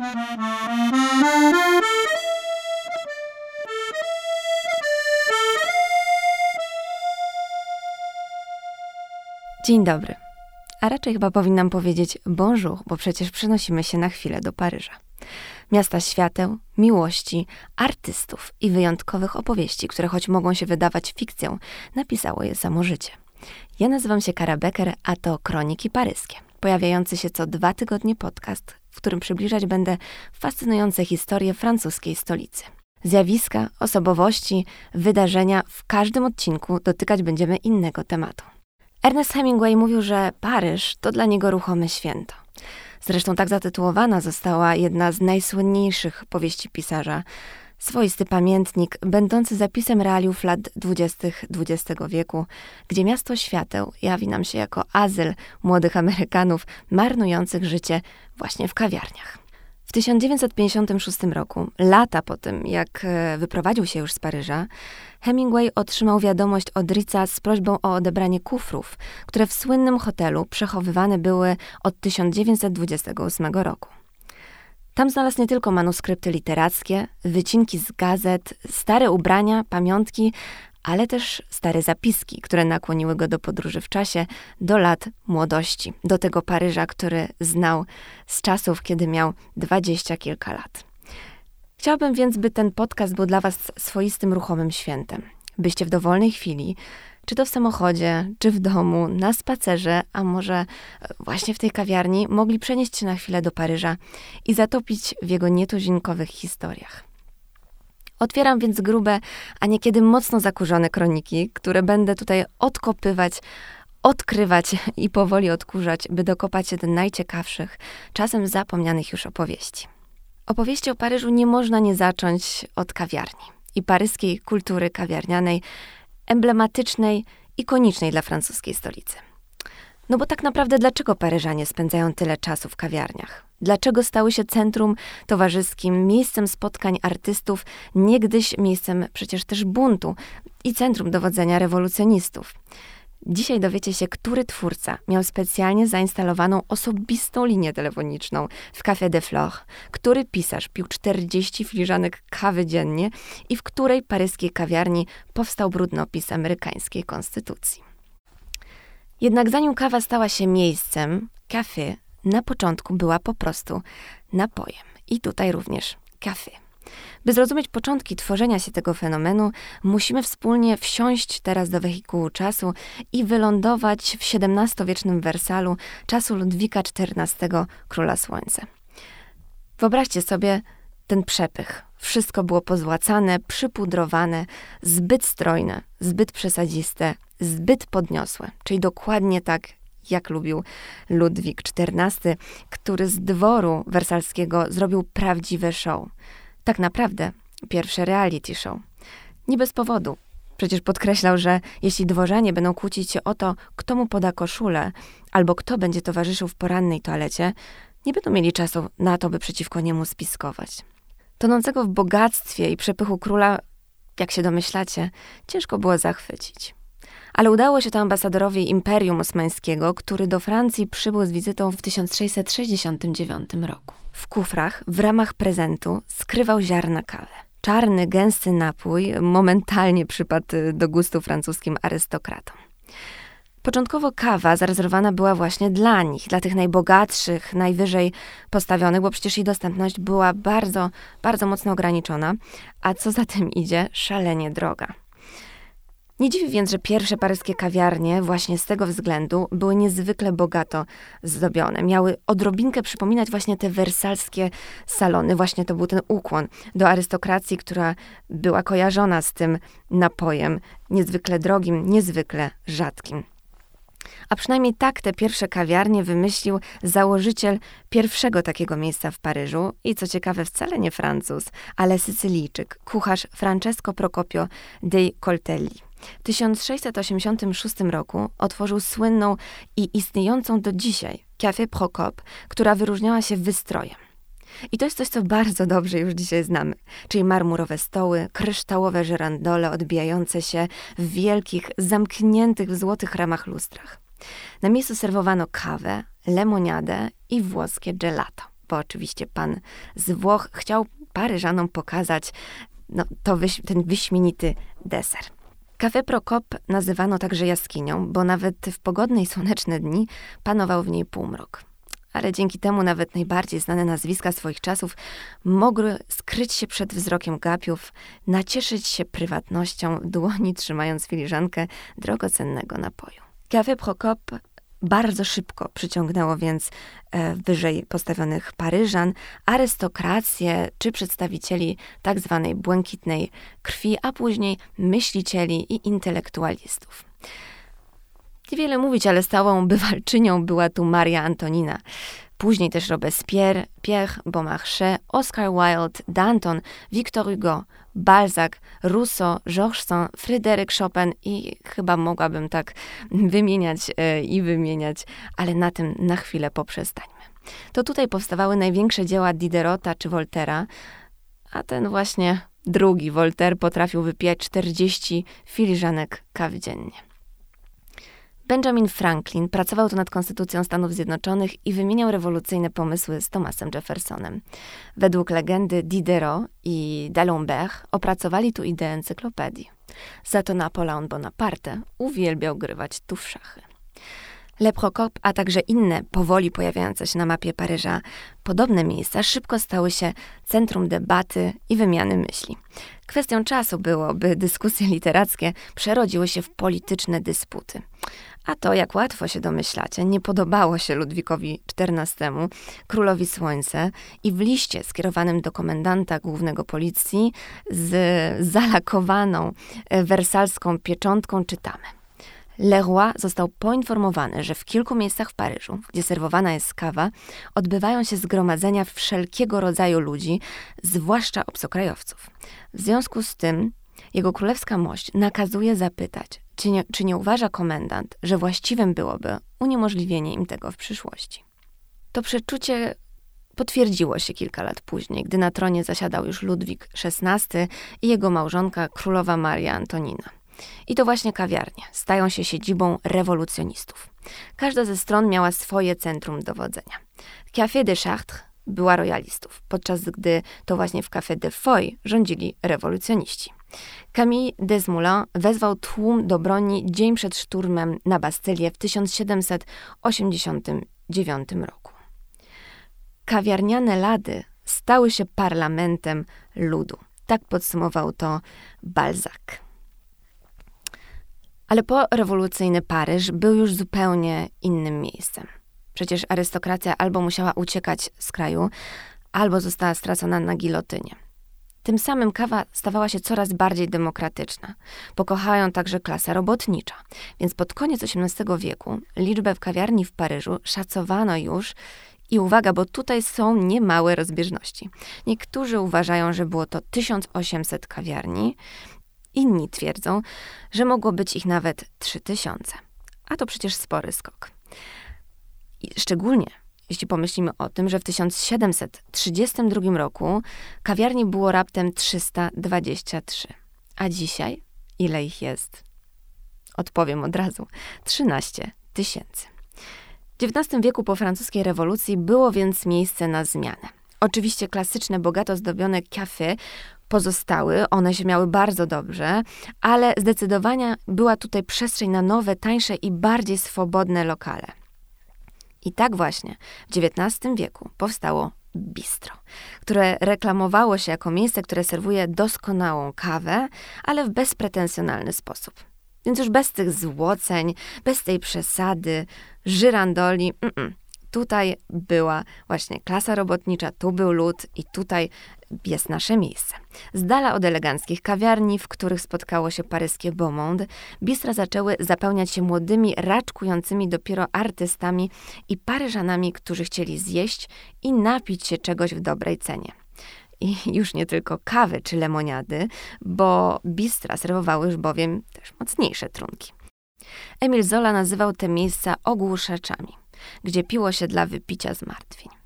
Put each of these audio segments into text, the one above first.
Dzień dobry. A raczej chyba powinnam powiedzieć bonjour, bo przecież przenosimy się na chwilę do Paryża. Miasta świateł, miłości, artystów i wyjątkowych opowieści, które choć mogą się wydawać fikcją, napisało je samo życie. Ja nazywam się Kara Becker, a to Kroniki Paryskie. Pojawiający się co dwa tygodnie podcast, w którym przybliżać będę fascynujące historie francuskiej stolicy. Zjawiska, osobowości, wydarzenia w każdym odcinku dotykać będziemy innego tematu. Ernest Hemingway mówił, że Paryż to dla niego ruchome święto. Zresztą tak zatytułowana została jedna z najsłynniejszych powieści pisarza. Swoisty pamiętnik, będący zapisem realiów lat dwudziestych XX wieku, gdzie miasto świateł jawi nam się jako azyl młodych Amerykanów marnujących życie właśnie w kawiarniach. W 1956 roku, lata po tym, jak e, wyprowadził się już z Paryża, Hemingway otrzymał wiadomość od Ritza z prośbą o odebranie kufrów, które w słynnym hotelu przechowywane były od 1928 roku. Tam znalazł nie tylko manuskrypty literackie, wycinki z gazet, stare ubrania, pamiątki, ale też stare zapiski, które nakłoniły go do podróży w czasie, do lat młodości, do tego Paryża, który znał z czasów, kiedy miał dwadzieścia kilka lat. Chciałabym więc, by ten podcast był dla Was swoistym ruchomym świętem. Byście w dowolnej chwili, czy to w samochodzie, czy w domu, na spacerze, a może właśnie w tej kawiarni, mogli przenieść się na chwilę do Paryża i zatopić w jego nietuzinkowych historiach. Otwieram więc grube, a niekiedy mocno zakurzone kroniki, które będę tutaj odkopywać, odkrywać i powoli odkurzać, by dokopać się do najciekawszych, czasem zapomnianych już opowieści. Opowieści o Paryżu nie można nie zacząć od kawiarni i paryskiej kultury kawiarnianej, emblematycznej, ikonicznej dla francuskiej stolicy. No bo tak naprawdę dlaczego Paryżanie spędzają tyle czasu w kawiarniach? Dlaczego stały się centrum towarzyskim, miejscem spotkań artystów, niegdyś miejscem przecież też buntu i centrum dowodzenia rewolucjonistów? Dzisiaj dowiecie się, który twórca miał specjalnie zainstalowaną osobistą linię telefoniczną w Café de Flore, który pisarz pił 40 filiżanek kawy dziennie i w której paryskiej kawiarni powstał brudnopis amerykańskiej konstytucji. Jednak zanim kawa stała się miejscem, kafe na początku była po prostu napojem. I tutaj również kafe. By zrozumieć początki tworzenia się tego fenomenu, musimy wspólnie wsiąść teraz do wehikułu czasu i wylądować w XVII-wiecznym Wersalu czasu Ludwika XIV, króla słońca. Wyobraźcie sobie ten przepych. Wszystko było pozłacane, przypudrowane, zbyt strojne, zbyt przesadziste, zbyt podniosłe, czyli dokładnie tak, jak lubił Ludwik XIV, który z dworu wersalskiego zrobił prawdziwe show. Tak naprawdę pierwsze reality show. Nie bez powodu. Przecież podkreślał, że jeśli dworzanie będą kłócić się o to, kto mu poda koszulę, albo kto będzie towarzyszył w porannej toalecie, nie będą mieli czasu na to, by przeciwko niemu spiskować. Tonącego w bogactwie i przepychu króla, jak się domyślacie, ciężko było zachwycić. Ale udało się to ambasadorowi Imperium Osmańskiego, który do Francji przybył z wizytą w 1669 roku. W kufrach, w ramach prezentu, skrywał ziarna kawy. Czarny, gęsty napój momentalnie przypadł do gustu francuskim arystokratom. Początkowo kawa zarezerwowana była właśnie dla nich, dla tych najbogatszych, najwyżej postawionych, bo przecież jej dostępność była bardzo, bardzo mocno ograniczona, a co za tym idzie, szalenie droga. Nie dziwi więc, że pierwsze paryskie kawiarnie właśnie z tego względu były niezwykle bogato zdobione. Miały odrobinkę przypominać właśnie te wersalskie salony. Właśnie to był ten ukłon do arystokracji, która była kojarzona z tym napojem niezwykle drogim, niezwykle rzadkim. A przynajmniej tak te pierwsze kawiarnie wymyślił założyciel pierwszego takiego miejsca w Paryżu i co ciekawe wcale nie Francuz, ale Sycylijczyk, kucharz Francesco Procopio dei Coltelli. W 1686 roku otworzył słynną i istniejącą do dzisiaj Café Procop, która wyróżniała się wystrojem. I to jest coś, co bardzo dobrze już dzisiaj znamy, czyli marmurowe stoły, kryształowe żerandole odbijające się w wielkich, zamkniętych w złotych ramach lustrach. Na miejscu serwowano kawę, lemoniadę i włoskie gelato. bo oczywiście pan z Włoch chciał Paryżanom pokazać no, to wyś ten wyśmienity deser. Café Prokop nazywano także jaskinią, bo nawet w pogodne i słoneczne dni panował w niej półmrok. Ale dzięki temu nawet najbardziej znane nazwiska swoich czasów mogły skryć się przed wzrokiem gapiów, nacieszyć się prywatnością dłoni, trzymając filiżankę drogocennego napoju. Café Prokop bardzo szybko przyciągnęło więc e, wyżej postawionych Paryżan, arystokrację czy przedstawicieli tak zwanej błękitnej krwi, a później myślicieli i intelektualistów. Niewiele mówić, ale stałą bywalczynią była tu Maria Antonina. Później też Robespierre, Pierre Beaumarchais, Oscar Wilde, Danton, Victor Hugo, Balzac, Rousseau, Georges Fryderyk Chopin i chyba mogłabym tak wymieniać e, i wymieniać, ale na tym na chwilę poprzestańmy. To tutaj powstawały największe dzieła Diderota czy Voltera, a ten właśnie drugi Voltaire potrafił wypijać 40 filiżanek kawy dziennie. Benjamin Franklin pracował tu nad Konstytucją Stanów Zjednoczonych i wymieniał rewolucyjne pomysły z Thomasem Jeffersonem. Według legendy Diderot i d'Alembert opracowali tu ideę encyklopedii. Za to Napoleon Bonaparte uwielbiał grywać tu w szachy. Le Procop, a także inne powoli pojawiające się na mapie Paryża podobne miejsca szybko stały się centrum debaty i wymiany myśli. Kwestią czasu było, by dyskusje literackie przerodziły się w polityczne dysputy. A to, jak łatwo się domyślacie, nie podobało się Ludwikowi XIV, królowi Słońce, i w liście skierowanym do komendanta głównego policji z zalakowaną e, wersalską pieczątką czytamy. Leroy został poinformowany, że w kilku miejscach w Paryżu, gdzie serwowana jest kawa, odbywają się zgromadzenia wszelkiego rodzaju ludzi, zwłaszcza obcokrajowców. W związku z tym jego królewska mość nakazuje zapytać, czy nie, czy nie uważa komendant, że właściwym byłoby uniemożliwienie im tego w przyszłości. To przeczucie potwierdziło się kilka lat później, gdy na tronie zasiadał już Ludwik XVI i jego małżonka królowa Maria Antonina. I to właśnie kawiarnie stają się siedzibą rewolucjonistów. Każda ze stron miała swoje centrum dowodzenia. Café de Chartres była royalistów, podczas gdy to właśnie w Café de Foy rządzili rewolucjoniści. Camille Desmoulins wezwał tłum do broni dzień przed szturmem na Bastylię w 1789 roku. Kawiarniane lady stały się parlamentem ludu. Tak podsumował to Balzac. Ale porewolucyjny Paryż był już zupełnie innym miejscem. Przecież arystokracja albo musiała uciekać z kraju, albo została stracona na gilotynie. Tym samym kawa stawała się coraz bardziej demokratyczna. Pokochała ją także klasa robotnicza. Więc pod koniec XVIII wieku liczbę w kawiarni w Paryżu szacowano już i uwaga, bo tutaj są niemałe rozbieżności. Niektórzy uważają, że było to 1800 kawiarni, inni twierdzą, że mogło być ich nawet 3000. A to przecież spory skok. I szczególnie jeśli pomyślimy o tym, że w 1732 roku kawiarni było raptem 323. A dzisiaj ile ich jest? Odpowiem od razu: 13 tysięcy. W XIX wieku po francuskiej rewolucji było więc miejsce na zmianę. Oczywiście klasyczne, bogato zdobione kafe pozostały, one się miały bardzo dobrze, ale zdecydowanie była tutaj przestrzeń na nowe, tańsze i bardziej swobodne lokale. I tak właśnie w XIX wieku powstało bistro, które reklamowało się jako miejsce, które serwuje doskonałą kawę, ale w bezpretensjonalny sposób. Więc już bez tych złoceń, bez tej przesady, żyrandoli, mm -mm. Tutaj była właśnie klasa robotnicza, tu był lud i tutaj jest nasze miejsce. Z dala od eleganckich kawiarni, w których spotkało się paryskie Beaumont, bistra zaczęły zapełniać się młodymi, raczkującymi dopiero artystami i paryżanami, którzy chcieli zjeść i napić się czegoś w dobrej cenie. I już nie tylko kawy czy lemoniady, bo bistra serwowały już bowiem też mocniejsze trunki. Emil Zola nazywał te miejsca ogłuszaczami gdzie piło się dla wypicia zmartwień.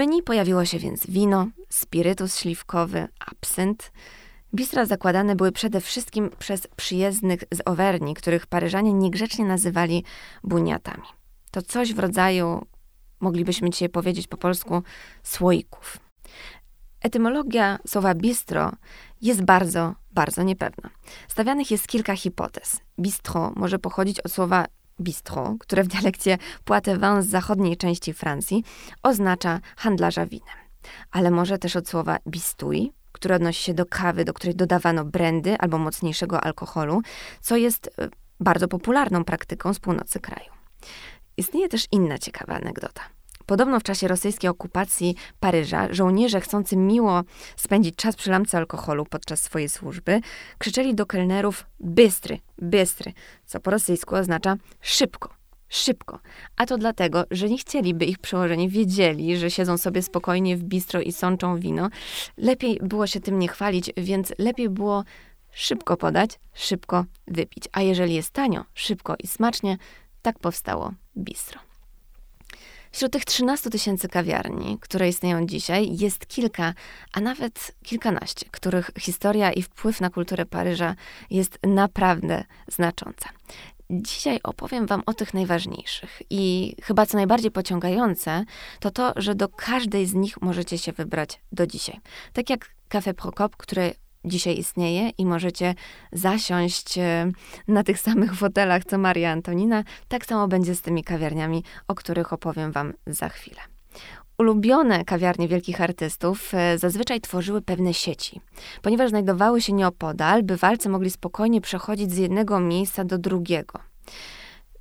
Menu pojawiło się więc wino, spirytus śliwkowy, absynt. Bistra zakładane były przede wszystkim przez przyjezdnych z Owerni, których Paryżanie niegrzecznie nazywali buniatami. To coś w rodzaju moglibyśmy dzisiaj powiedzieć po polsku, słoików. Etymologia słowa bistro jest bardzo, bardzo niepewna. Stawianych jest kilka hipotez. Bistro może pochodzić od słowa bistro, które w dialekcie Poitevin z zachodniej części Francji oznacza handlarza winem. Ale może też od słowa bistuj, które odnosi się do kawy, do której dodawano brandy albo mocniejszego alkoholu, co jest e, bardzo popularną praktyką z północy kraju. Istnieje też inna ciekawa anegdota. Podobno w czasie rosyjskiej okupacji Paryża żołnierze chcący miło spędzić czas przy lampce alkoholu podczas swojej służby krzyczeli do kelnerów bystry, bystry, co po rosyjsku oznacza szybko, szybko. A to dlatego, że nie chcieliby ich przełożeni wiedzieli, że siedzą sobie spokojnie w bistro i sączą wino. Lepiej było się tym nie chwalić, więc lepiej było szybko podać, szybko wypić. A jeżeli jest tanio, szybko i smacznie, tak powstało bistro. Wśród tych 13 tysięcy kawiarni, które istnieją dzisiaj, jest kilka, a nawet kilkanaście, których historia i wpływ na kulturę Paryża jest naprawdę znacząca. Dzisiaj opowiem Wam o tych najważniejszych. I chyba co najbardziej pociągające, to to, że do każdej z nich możecie się wybrać do dzisiaj. Tak jak Café Prokop, które dzisiaj istnieje i możecie zasiąść e, na tych samych fotelach co Maria Antonina, tak samo będzie z tymi kawiarniami, o których opowiem Wam za chwilę. Ulubione kawiarnie wielkich artystów e, zazwyczaj tworzyły pewne sieci, ponieważ znajdowały się nieopodal, bywalcy mogli spokojnie przechodzić z jednego miejsca do drugiego.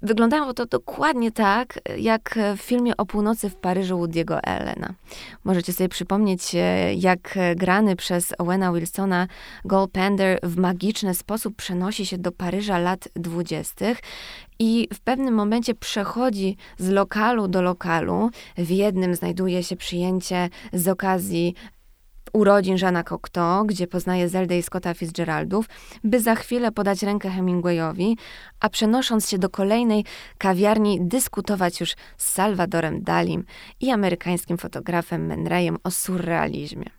Wyglądało to dokładnie tak, jak w filmie o północy w Paryżu Woody'ego Allena. Możecie sobie przypomnieć, e, jak grany przez Owena Wilsona Goldpender w magiczny sposób przenosi się do Paryża lat dwudziestych i w pewnym momencie przechodzi z lokalu do lokalu. W jednym znajduje się przyjęcie z okazji urodzin Żana Cocteau, gdzie poznaje Zeldę i Scotta Fitzgeraldów, by za chwilę podać rękę Hemingwayowi, a przenosząc się do kolejnej kawiarni dyskutować już z Salvadorem Dalim i amerykańskim fotografem Man Rayem o surrealizmie.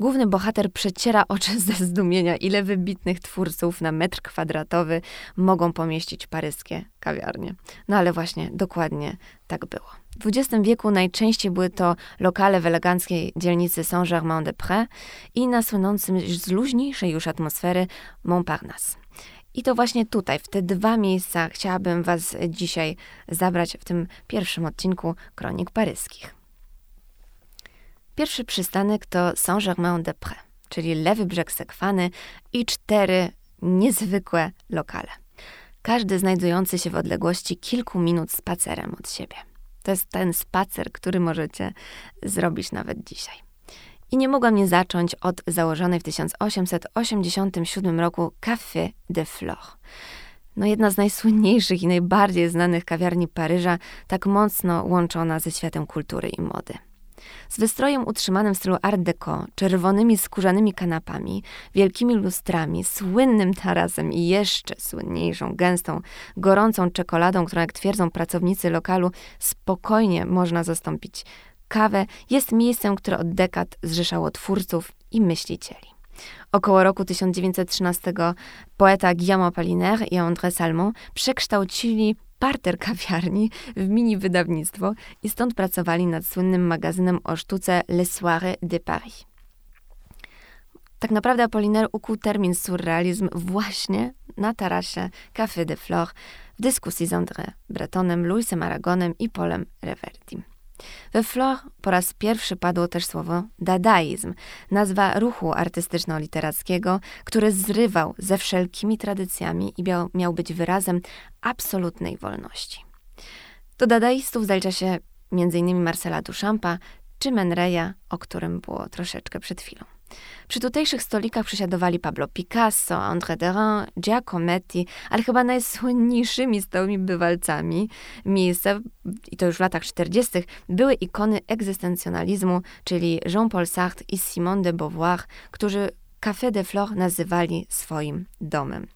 Główny bohater przeciera oczy ze zdumienia, ile wybitnych twórców na metr kwadratowy mogą pomieścić paryskie kawiarnie. No ale właśnie, dokładnie tak było. W XX wieku najczęściej były to lokale w eleganckiej dzielnicy Saint-Germain-des-Prés i na słynącym z luźniejszej już atmosfery Montparnasse. I to właśnie tutaj, w te dwa miejsca chciałabym Was dzisiaj zabrać w tym pierwszym odcinku Kronik Paryskich. Pierwszy przystanek to Saint-Germain-des-Prés, czyli lewy brzeg Sekwany i cztery niezwykłe lokale. Każdy znajdujący się w odległości kilku minut spacerem od siebie. To jest ten spacer, który możecie zrobić nawet dzisiaj. I nie mogłam nie zacząć od założonej w 1887 roku Café de Flore. No jedna z najsłynniejszych i najbardziej znanych kawiarni Paryża, tak mocno łączona ze światem kultury i mody. Z wystrojem utrzymanym w stylu art deco, czerwonymi skórzanymi kanapami, wielkimi lustrami, słynnym tarasem i jeszcze słynniejszą, gęstą, gorącą czekoladą, którą jak twierdzą pracownicy lokalu, spokojnie można zastąpić kawę, jest miejscem, które od dekad zrzeszało twórców i myślicieli. Około roku 1913 poeta Guillaume Apollinaire i André Salmon przekształcili parter kawiarni w mini wydawnictwo i stąd pracowali nad słynnym magazynem o sztuce Les Soirées de Paris. Tak naprawdę Apollinaire ukuł termin surrealizm właśnie na tarasie Café de Flore w dyskusji z André Bretonem, Louisem Aragonem i Polem Reverdim. We Flore po raz pierwszy padło też słowo dadaizm, nazwa ruchu artystyczno-literackiego, który zrywał ze wszelkimi tradycjami i miał, miał być wyrazem absolutnej wolności. Do dadaistów zalicza się m.in. Marcela Duchampa czy Menreya, o którym było troszeczkę przed chwilą. Przy tutejszych stolikach przesiadowali Pablo Picasso, André Derain, Giacometti, ale chyba najsłynniejszymi stałymi bywalcami miejsca, i to już w latach 40., były ikony egzystencjonalizmu, czyli Jean-Paul Sartre i Simone de Beauvoir, którzy Café de Flore nazywali swoim domem.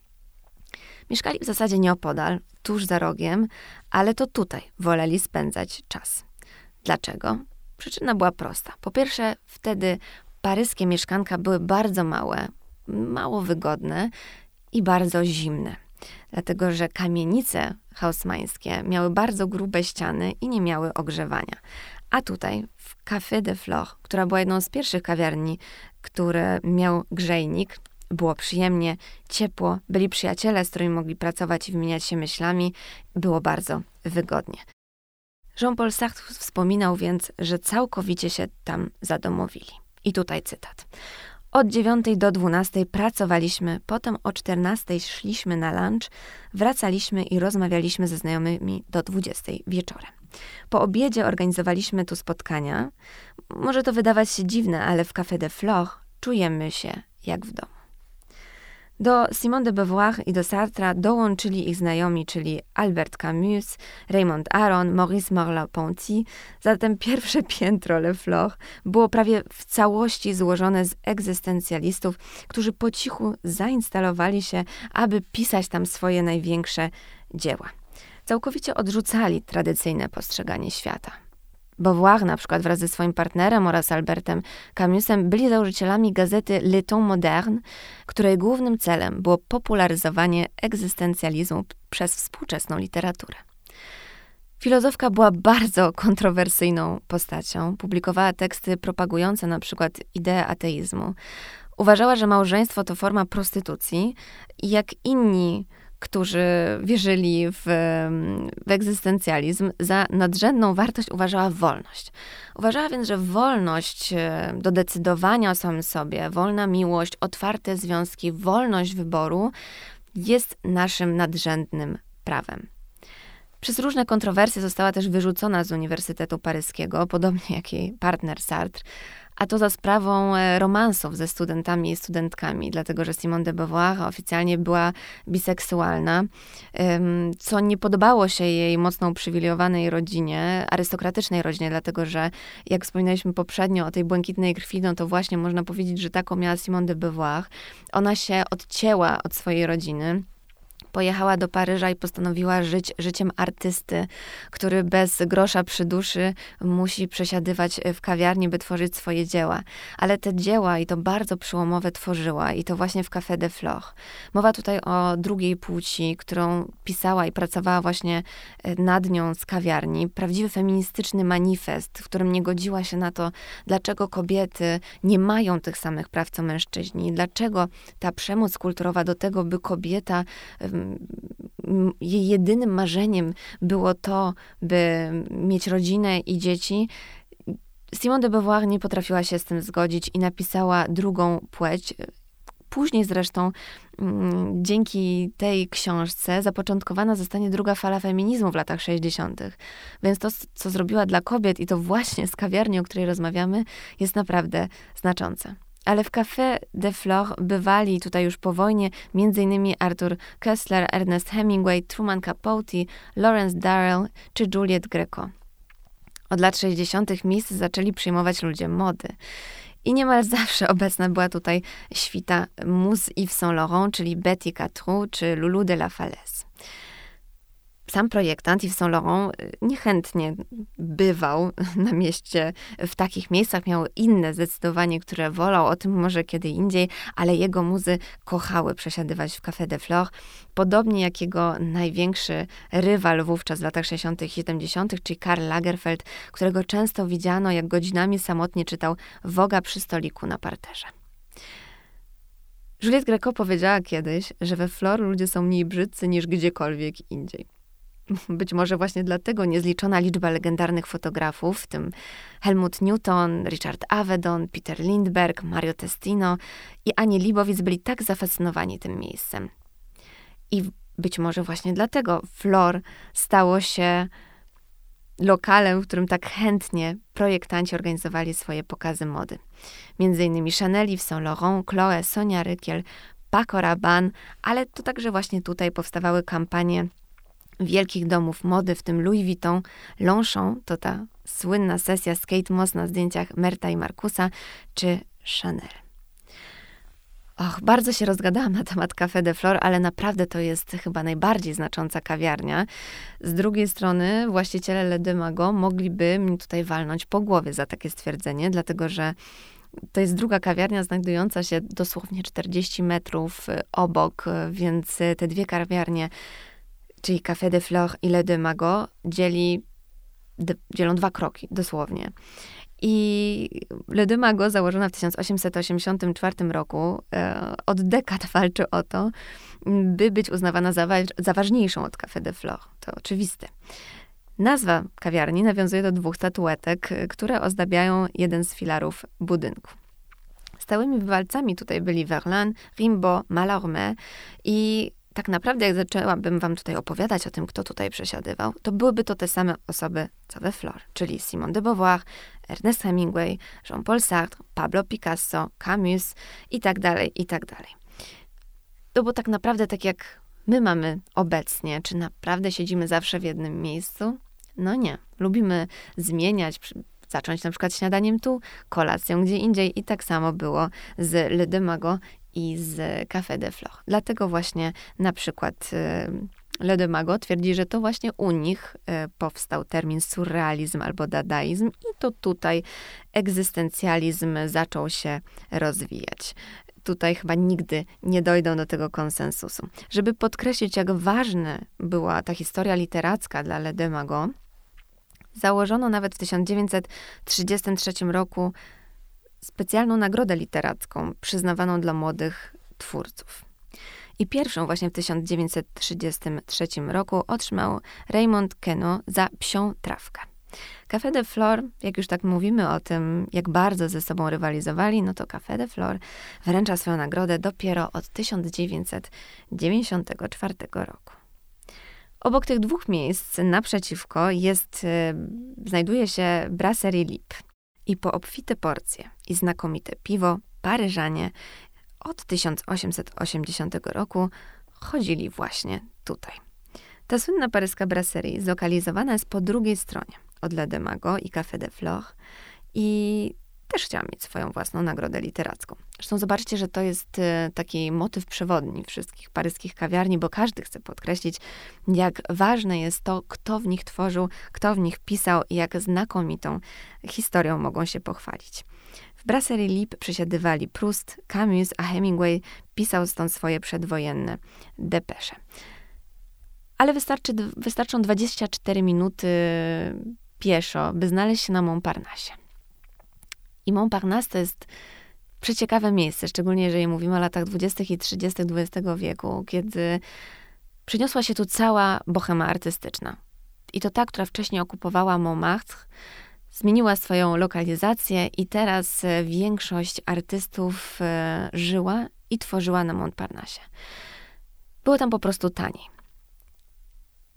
Mieszkali w zasadzie nieopodal, tuż za rogiem, ale to tutaj woleli spędzać czas. Dlaczego? Przyczyna była prosta. Po pierwsze, wtedy paryskie mieszkanka były bardzo małe, mało wygodne i bardzo zimne. dlatego że kamienice hausmańskie miały bardzo grube ściany i nie miały ogrzewania. A tutaj w Café de Flore, która była jedną z pierwszych kawiarni, które miał grzejnik, było przyjemnie, ciepło, byli przyjaciele, z którymi mogli pracować i wymieniać się myślami, było bardzo wygodnie. Jean-Paul Sartre wspominał więc, że całkowicie się tam zadomowili. I tutaj cytat. Od 9 do 12 pracowaliśmy, potem o 14 szliśmy na lunch, wracaliśmy i rozmawialiśmy ze znajomymi do 20 wieczorem. Po obiedzie organizowaliśmy tu spotkania. Może to wydawać się dziwne, ale w Café de Flore czujemy się jak w domu. Do Simone de Beauvoir i do Sartra dołączyli ich znajomi, czyli Albert Camus, Raymond Aron, Maurice Merleau-Ponty. Zatem pierwsze piętro Le Flore było prawie w całości złożone z egzystencjalistów, którzy po cichu zainstalowali się, aby pisać tam swoje największe dzieła. Całkowicie odrzucali tradycyjne postrzeganie świata. Beauvoir na przykład wraz ze swoim partnerem oraz Albertem Camusem byli założycielami gazety Le Temps Moderne, której głównym celem było popularyzowanie egzystencjalizmu przez współczesną literaturę. Filozofka była bardzo kontrowersyjną postacią. Publikowała teksty propagujące na przykład ideę ateizmu. Uważała, że małżeństwo to forma prostytucji i jak inni którzy wierzyli w, w egzystencjalizm, za nadrzędną wartość uważała wolność. Uważała więc, że wolność e, do decydowania o samym sobie, wolna miłość, otwarte związki, wolność wyboru jest naszym nadrzędnym prawem. Przez różne kontrowersje została też wyrzucona z Uniwersytetu Paryskiego, podobnie jak jej partner Sartre, a to za sprawą e, romansów ze studentami i studentkami, dlatego że Simone de Beauvoir oficjalnie była biseksualna, co nie podobało się jej mocno uprzywilejowanej rodzinie, arystokratycznej rodzinie, dlatego że jak wspominaliśmy poprzednio o tej błękitnej krwi, no to właśnie można powiedzieć, że taką miała Simone de Beauvoir. Ona się odcięła od swojej rodziny pojechała do Paryża i postanowiła żyć życiem artysty, który bez grosza przy duszy musi przesiadywać w kawiarni, by tworzyć swoje dzieła. Ale te dzieła i to bardzo przyłomowe tworzyła i to właśnie w Café de Flore. Mowa tutaj o drugiej płci, którą pisała i pracowała właśnie e, nad nią z kawiarni. Prawdziwy feministyczny manifest, w którym nie godziła się na to, dlaczego kobiety nie mają tych samych praw co mężczyźni, dlaczego ta przemoc kulturowa do tego, by kobieta jej jedynym marzeniem było to, by mieć rodzinę i dzieci, Simone de Beauvoir nie potrafiła się z tym zgodzić i napisała drugą płeć. Później zresztą mm, dzięki tej książce zapoczątkowana zostanie druga fala feminizmu w latach 60. Więc to, co zrobiła dla kobiet i to właśnie z kawiarni, o której rozmawiamy, jest naprawdę znaczące. Ale w Café de Flore bywali tutaj już po wojnie m.in. Arthur Kessler, Ernest Hemingway, Truman Capote, Lawrence Darrell czy Juliet Greco. Od lat 60. miejsc zaczęli przyjmować ludzie mody. I niemal zawsze obecna była tutaj świta mus Yves Saint Laurent, czyli Betty Catrou czy Lulu de la Falaise sam projektant Yves Saint Laurent y, niechętnie bywał na mieście w takich miejscach, miał inne zdecydowanie, które wolał, o tym może kiedy indziej, ale jego muzy kochały przesiadywać w Café de Flore, podobnie jak jego największy rywal wówczas w latach 60. i 70., czyli Karl Lagerfeld, którego często widziano, jak godzinami samotnie czytał Woga przy stoliku na parterze. Juliette Greco powiedziała kiedyś, że we Flor ludzie są mniej brzydcy niż gdziekolwiek indziej. Być może właśnie dlatego niezliczona liczba legendarnych fotografów, w tym Helmut Newton, Richard Avedon, Peter Lindbergh, Mario Testino i Anie Libowic byli tak zafascynowani tym miejscem. I być może właśnie dlatego Flor stało się lokalem, w którym tak chętnie projektanci organizowali swoje pokazy mody. Między innymi Chanel, Yves Saint Laurent, Chloe, Sonia Rykiel, Paco Rabanne, ale to także właśnie tutaj powstawały kampanie wielkich domów mody, w tym Louis Vuitton, Longchamp, to ta słynna sesja z Kate Moss na zdjęciach Merta i Markusa, czy Chanel. Och, bardzo się rozgadałam na temat Café de Flore, ale naprawdę to jest chyba najbardziej znacząca kawiarnia. Z drugiej strony właściciele Le Demago mogliby mi tutaj walnąć po głowie za takie stwierdzenie, dlatego że To jest druga kawiarnia znajdująca się dosłownie 40 metrów y, obok, y, więc y, te dwie kawiarnie, czyli Café de Flore i Le de Mago, dzieli, dzielą dwa kroki, dosłownie. I Le de Mago, założona w 1884 roku, e, od dekad walczy o to, by być uznawana za, za ważniejszą od Café de Flore. To oczywiste. Nazwa kawiarni nawiązuje do dwóch statuetek, które ozdabiają jeden z filarów budynku. Stałymi wywalcami tutaj byli Verlaine, Rimbaud, Mallarmé i tak naprawdę, jak zaczęłabym wam tutaj opowiadać o tym, kto tutaj przesiadywał, to byłyby to te same osoby co we Flore, czyli Simone de Beauvoir, Ernest Hemingway, Jean-Paul Sartre, Pablo Picasso, Camus i tak dalej, i tak dalej. To bo tak naprawdę tak jak my mamy obecnie, czy naprawdę siedzimy zawsze w jednym miejscu? No nie. Lubimy zmieniać, zacząć na przykład śniadaniem tu, kolacją gdzie indziej i tak samo było z Le Demago i z Café de Flore. Dlatego właśnie na przykład y, Le Demago twierdzi, że to właśnie u nich y, powstał termin surrealizm albo dadaizm i to tutaj egzystencjalizm zaczął się rozwijać tutaj chyba nigdy nie dojdą do tego konsensusu. Żeby podkreślić, jak ważna była ta historia literacka dla Le Demago, założono nawet w 1933 roku specjalną nagrodę literacką przyznawaną dla młodych twórców. I pierwszą właśnie w 1933 roku otrzymał Raymond Queneau za Psią Trawkę. Café de Flore, jak już tak mówimy o tym, jak bardzo ze sobą rywalizowali, no to Café de Flore wręcza swoją nagrodę dopiero od 1994 roku. Obok tych dwóch miejsc naprzeciwko jest, y, znajduje się Brasserie Lip. I po obfite porcje i znakomite piwo Paryżanie od 1880 roku chodzili właśnie tutaj. Ta słynna paryska brasserie zlokalizowana jest po drugiej stronie od La Demago i Café de Flore i też chciałam mieć swoją własną nagrodę literacką. Zresztą zobaczcie, że to jest e, taki motyw przewodni wszystkich paryskich kawiarni, bo każdy chce podkreślić, jak ważne jest to, kto w nich tworzył, kto w nich pisał i jak znakomitą historią mogą się pochwalić. W Brasserie Lip przesiadywali Proust, Camus, a Hemingway pisał stąd swoje przedwojenne depesze. Ale wystarczy, wystarczą 24 minuty pieszo, by znaleźć się na Montparnasse. I Montparnasse to jest przeciekawe miejsce, szczególnie jeżeli mówimy o latach 20. i 30. XX wieku, kiedy przyniosła się tu cała bohema artystyczna. I to ta, która wcześniej okupowała Montmartre, zmieniła swoją lokalizację i teraz e, większość artystów e, żyła i tworzyła na Montparnasse. Było tam po prostu taniej.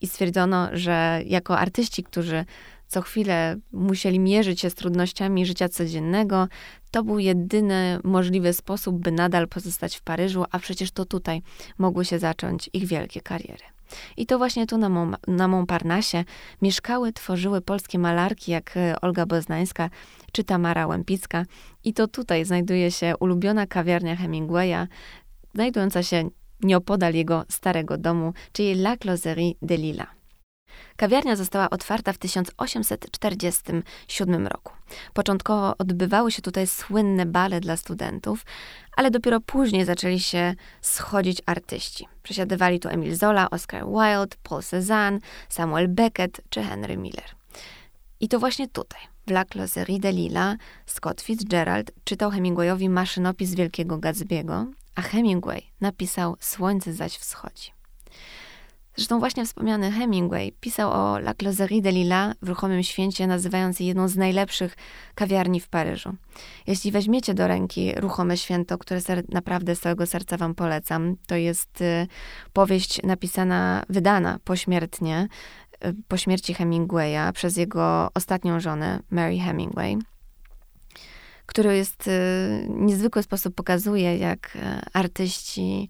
I stwierdzono, że jako artyści, którzy co chwilę musieli mierzyć się z trudnościami życia codziennego, to był jedyny możliwy sposób, by nadal pozostać w Paryżu, a przecież to tutaj mogły się zacząć ich wielkie kariery. I to właśnie tu na, Mont na Montparnasse mieszkały, tworzyły polskie malarki jak e, Olga Boznańska czy Tamara Łępicka. I to tutaj znajduje się ulubiona kawiarnia Hemingwaya, znajdująca się nieopodal jego starego domu, czyli La Closerie de Lila. Kawiarnia została otwarta w 1847 roku. Początkowo odbywały się tutaj słynne bale dla studentów, ale dopiero później zaczęli się schodzić artyści. Przesiadywali tu Emil Zola, Oscar Wilde, Paul Cézanne, Samuel Beckett czy Henry Miller. I to właśnie tutaj, w La Closerie de Lila, Scott Fitzgerald czytał Hemingwayowi maszynopis Wielkiego Gatsby'ego, a Hemingway napisał Słońce zaś wschodzi. Zresztą właśnie wspomniany Hemingway pisał o La Closerie de Lila w ruchomym święcie, nazywając je jedną z najlepszych kawiarni w Paryżu. Jeśli weźmiecie do ręki ruchome święto, które naprawdę z całego serca wam polecam, to jest y, powieść napisana, wydana pośmiertnie, y, po śmierci Hemingwaya przez jego ostatnią żonę, Mary Hemingway który jest y, niezwykły sposób pokazuje, jak artyści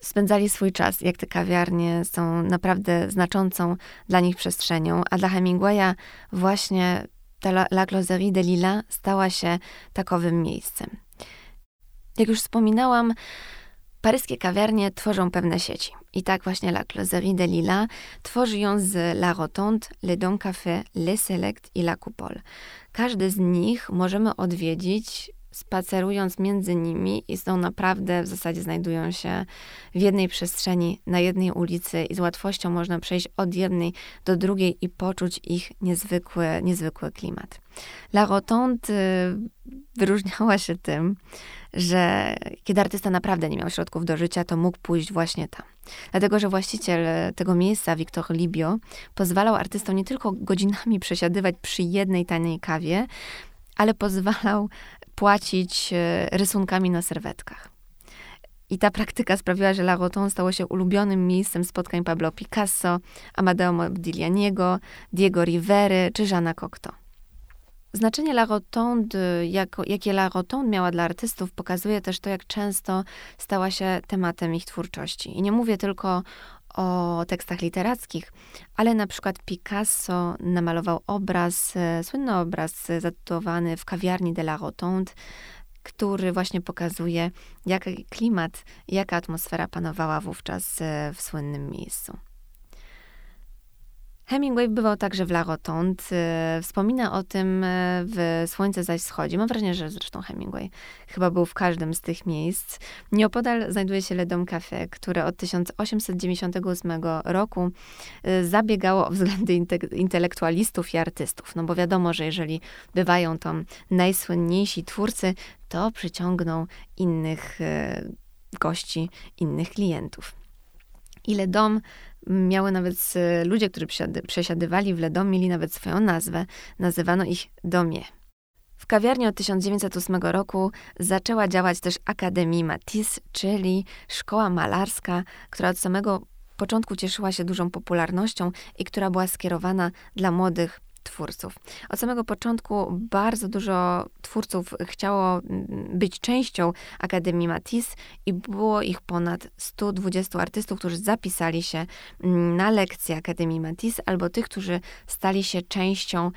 spędzali swój czas, jak te kawiarnie są naprawdę znaczącą dla nich przestrzenią, a dla Hemingwaya właśnie ta La, Closerie de Lila stała się takowym miejscem. Jak już wspominałam, paryskie kawiarnie tworzą pewne sieci. I tak właśnie La Closerie de Lila tworzy ją z La Rotonde, Le Don Café, Le Select i La Coupole. Każdy z nich możemy odwiedzić spacerując między nimi i są naprawdę, w zasadzie znajdują się w jednej przestrzeni, na jednej ulicy i z łatwością można przejść od jednej do drugiej i poczuć ich niezwykły, niezwykły klimat. La Rotonde y, wyróżniała się tym, że kiedy artysta naprawdę nie miał środków do życia, to mógł pójść właśnie tam. Dlatego, że właściciel tego miejsca, Victor Libio, pozwalał artystom nie tylko godzinami przesiadywać przy jednej taniej kawie, ale pozwalał płacić e, rysunkami na serwetkach. I ta praktyka sprawiła, że La Rotonde stało się ulubionym miejscem spotkań Pablo Picasso, Amadeo Modiglianiego, Diego Rivery czy Jeana Cocteau. Znaczenie La Rotonde, jako, jakie La Rotonde miała dla artystów, pokazuje też to, jak często stała się tematem ich twórczości. I nie mówię tylko o tekstach literackich, ale na przykład Picasso namalował obraz, e, słynny obraz zatytułowany w kawiarni de la Rotonde, który właśnie pokazuje, jaki klimat, jaka atmosfera panowała wówczas e, w słynnym miejscu. Hemingway bywał także w La Rotonde. Y, wspomina o tym y, w Słońce zaś schodzi. Mam wrażenie, że zresztą Hemingway chyba był w każdym z tych miejsc. Nieopodal znajduje się Le Dom Café, które od 1898 roku y, zabiegało o względy intelektualistów i artystów. No bo wiadomo, że jeżeli bywają tam najsłynniejsi twórcy, to przyciągną innych gości, innych klientów. Ile dom miały nawet ludzie, którzy przesiadywali w Ledom, mieli nawet swoją nazwę. Nazywano ich Domie. W kawiarni od 1908 roku zaczęła działać też Akademii Matisse, czyli szkoła malarska, która od samego początku cieszyła się dużą popularnością i która była skierowana dla młodych twórców. Od samego początku bardzo dużo twórców chciało mm, być częścią Akademii Matisse i było ich ponad 120 artystów, którzy zapisali się mm, na lekcje Akademii Matisse, albo tych, którzy stali się częścią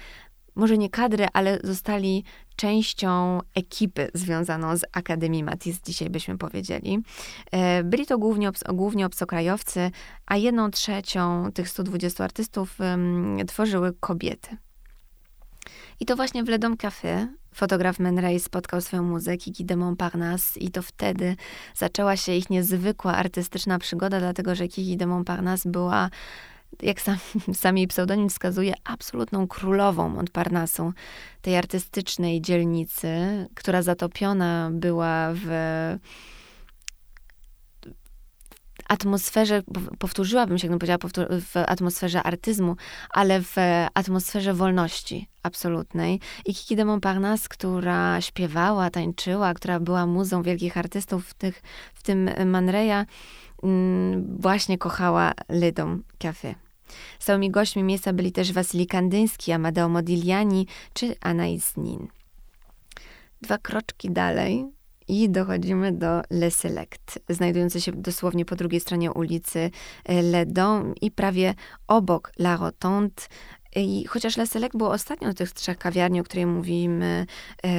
może nie kadry, ale zostali częścią ekipy związaną z Akademii Matisse, dzisiaj byśmy powiedzieli. E, byli to głównie, głównie obcokrajowcy, a jedną trzecią tych 120 artystów um, tworzyły kobiety. I to właśnie w Le Dom Café fotograf Man Ray spotkał swoją muzę Kiki de Montparnasse i to wtedy zaczęła się ich niezwykła artystyczna przygoda, dlatego że Kiki de Montparnasse była jak sam, sam jej pseudonim wskazuje, absolutną królową Montparnasse, tej artystycznej dzielnicy, która zatopiona była w atmosferze, powtórzyłabym się, jakbym powiedziała, w atmosferze artyzmu, ale w atmosferze wolności absolutnej. I Kiki de Montparnasse, która śpiewała, tańczyła, która była muzą wielkich artystów, w, tych, w tym Manreya, mm, właśnie kochała Lydom Café. Stałymi gośćmi miejsca byli też Wasili Kandyński, Amadeo Modigliani czy Anais Nin. Dwa kroczki dalej i dochodzimy do Le Select, znajdujące się dosłownie po drugiej stronie ulicy e, Le Dom i prawie obok La Rotonde. I chociaż Le Select było ostatnią z tych trzech kawiarni, o której mówimy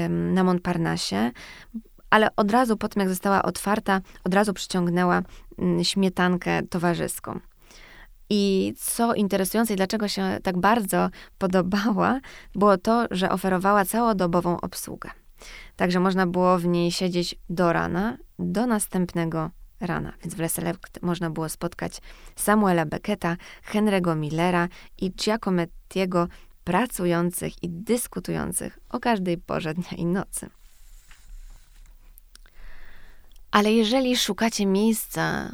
na Montparnasse, ale od razu po tym, jak została otwarta, od razu przyciągnęła mm, śmietankę towarzyską. I co interesujące i dlaczego się tak bardzo podobała, było to, że oferowała całodobową obsługę. Także można było w niej siedzieć do rana, do następnego rana. Więc w Le Select można było spotkać Samuela Becketa, Henry'ego Millera i Giacomettiego pracujących i dyskutujących o każdej porze dnia i nocy. Ale jeżeli szukacie miejsca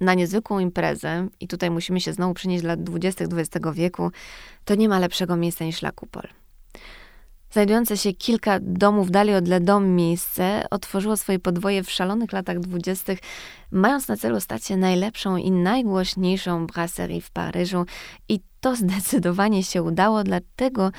na niezwykłą imprezę, i tutaj musimy się znowu przenieść do lat 20. XX wieku, to nie ma lepszego miejsca niż La Coupole. Znajdujące się kilka domów dalej od Le Dom miejsce otworzyło swoje podwoje w szalonych latach dwudziestych, mając na celu stać się najlepszą i najgłośniejszą brasserie w Paryżu. I to zdecydowanie się udało, dlatego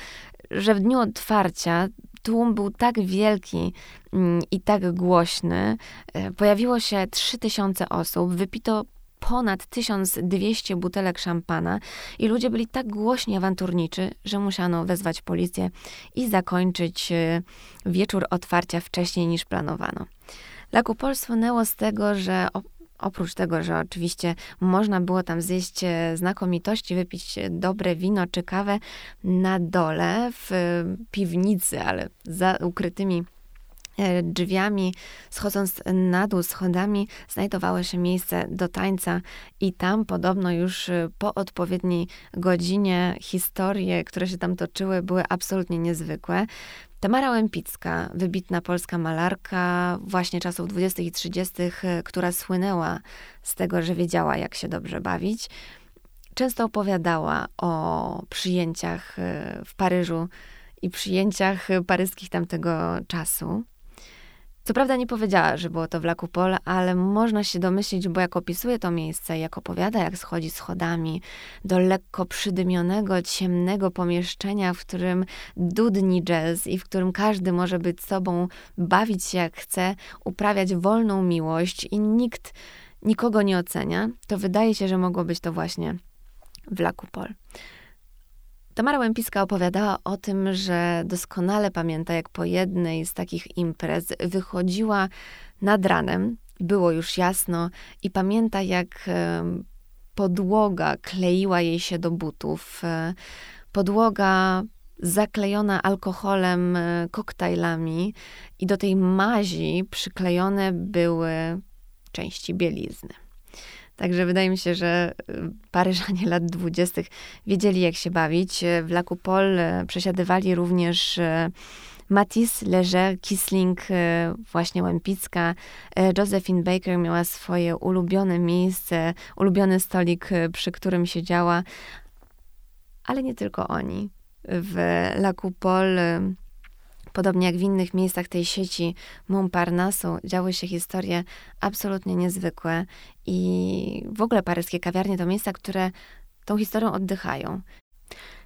że w dniu otwarcia tłum był tak wielki mm, i tak głośny. E, pojawiło się 3000 osób, wypito ponad 1200 butelek szampana i ludzie byli tak głośni awanturniczy, że musiano wezwać policję i zakończyć e, wieczór otwarcia wcześniej niż planowano. La Coupole słynęło z tego, że oprócz tego, że oczywiście można było tam zjeść e, znakomitości, wypić dobre wino czy kawę, na dole w piwnicy, ale za ukrytymi drzwiami, schodząc na dół schodami, znajdowało się miejsce do tańca i tam podobno już e, po odpowiedniej godzinie historie, które się tam toczyły, były absolutnie niezwykłe. Tamara Łępicka, wybitna polska malarka właśnie czasów 20. i 30., e, która słynęła z tego, że wiedziała, jak się dobrze bawić, często opowiadała o przyjęciach w Paryżu i przyjęciach paryskich tamtego czasu. Co prawda nie powiedziała, że było to w La Coupole, ale można się domyślić, bo jak opisuje to miejsce, jak opowiada, jak schodzi schodami do lekko przydymionego, ciemnego pomieszczenia, w którym dudni jazz i w którym każdy może być sobą, bawić się jak chce, uprawiać wolną miłość i nikt nikogo nie ocenia, to wydaje się, że mogło być to właśnie w La Coupole. Tamara Łępiska opowiadała o tym, że doskonale pamięta, jak po jednej z takich imprez wychodziła nad ranem, było już jasno, i pamięta, jak podłoga kleiła jej się do butów. E, podłoga zaklejona alkoholem, e, koktajlami, i do tej mazi przyklejone były części bielizny. Także wydaje mi się, że y, Paryżanie lat dwudziestych wiedzieli, jak się bawić. W La y, przesiadywali również y, Matisse, Leger, Kisling, właśnie Łępicka. Josephine Baker miała swoje ulubione miejsce, ulubiony stolik, przy którym siedziała. Ale nie tylko oni. W La Coupole Podobnie jak w innych miejscach tej sieci Montparnasse działy się historie absolutnie niezwykłe i w ogóle paryskie kawiarnie to miejsca, które tą historią oddychają.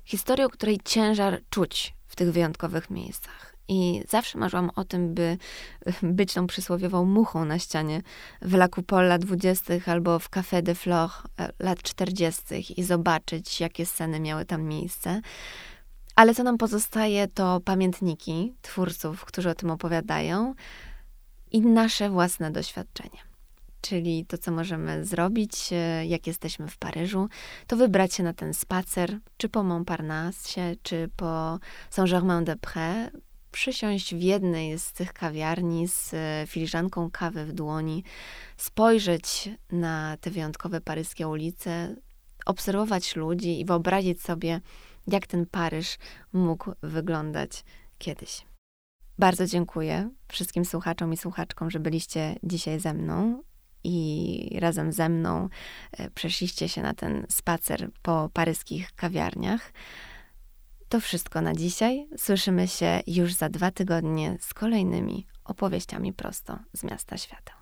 Historią, której ciężar czuć w tych wyjątkowych miejscach. I zawsze marzyłam o tym, by być tą przysłowiową muchą na ścianie w La Coupole lat 20. albo w Café de Flore lat 40. i zobaczyć, jakie sceny miały tam miejsce. Ale co nam pozostaje, to pamiętniki twórców, którzy o tym opowiadają i nasze własne doświadczenie. Czyli to, co możemy zrobić, e, jak jesteśmy w Paryżu, to wybrać się na ten spacer, czy po Montparnasse, czy po Saint-Germain-des-Prés, przysiąść w jednej z tych kawiarni z e, filiżanką kawy w dłoni, spojrzeć na te wyjątkowe paryskie ulice, obserwować ludzi i wyobrazić sobie, jak ten Paryż mógł wyglądać kiedyś. Bardzo dziękuję wszystkim słuchaczom i słuchaczkom, że byliście dzisiaj ze mną i razem ze mną e, przeszliście się na ten spacer po paryskich kawiarniach. To wszystko na dzisiaj. Słyszymy się już za dwa tygodnie z kolejnymi opowieściami prosto z miasta świata.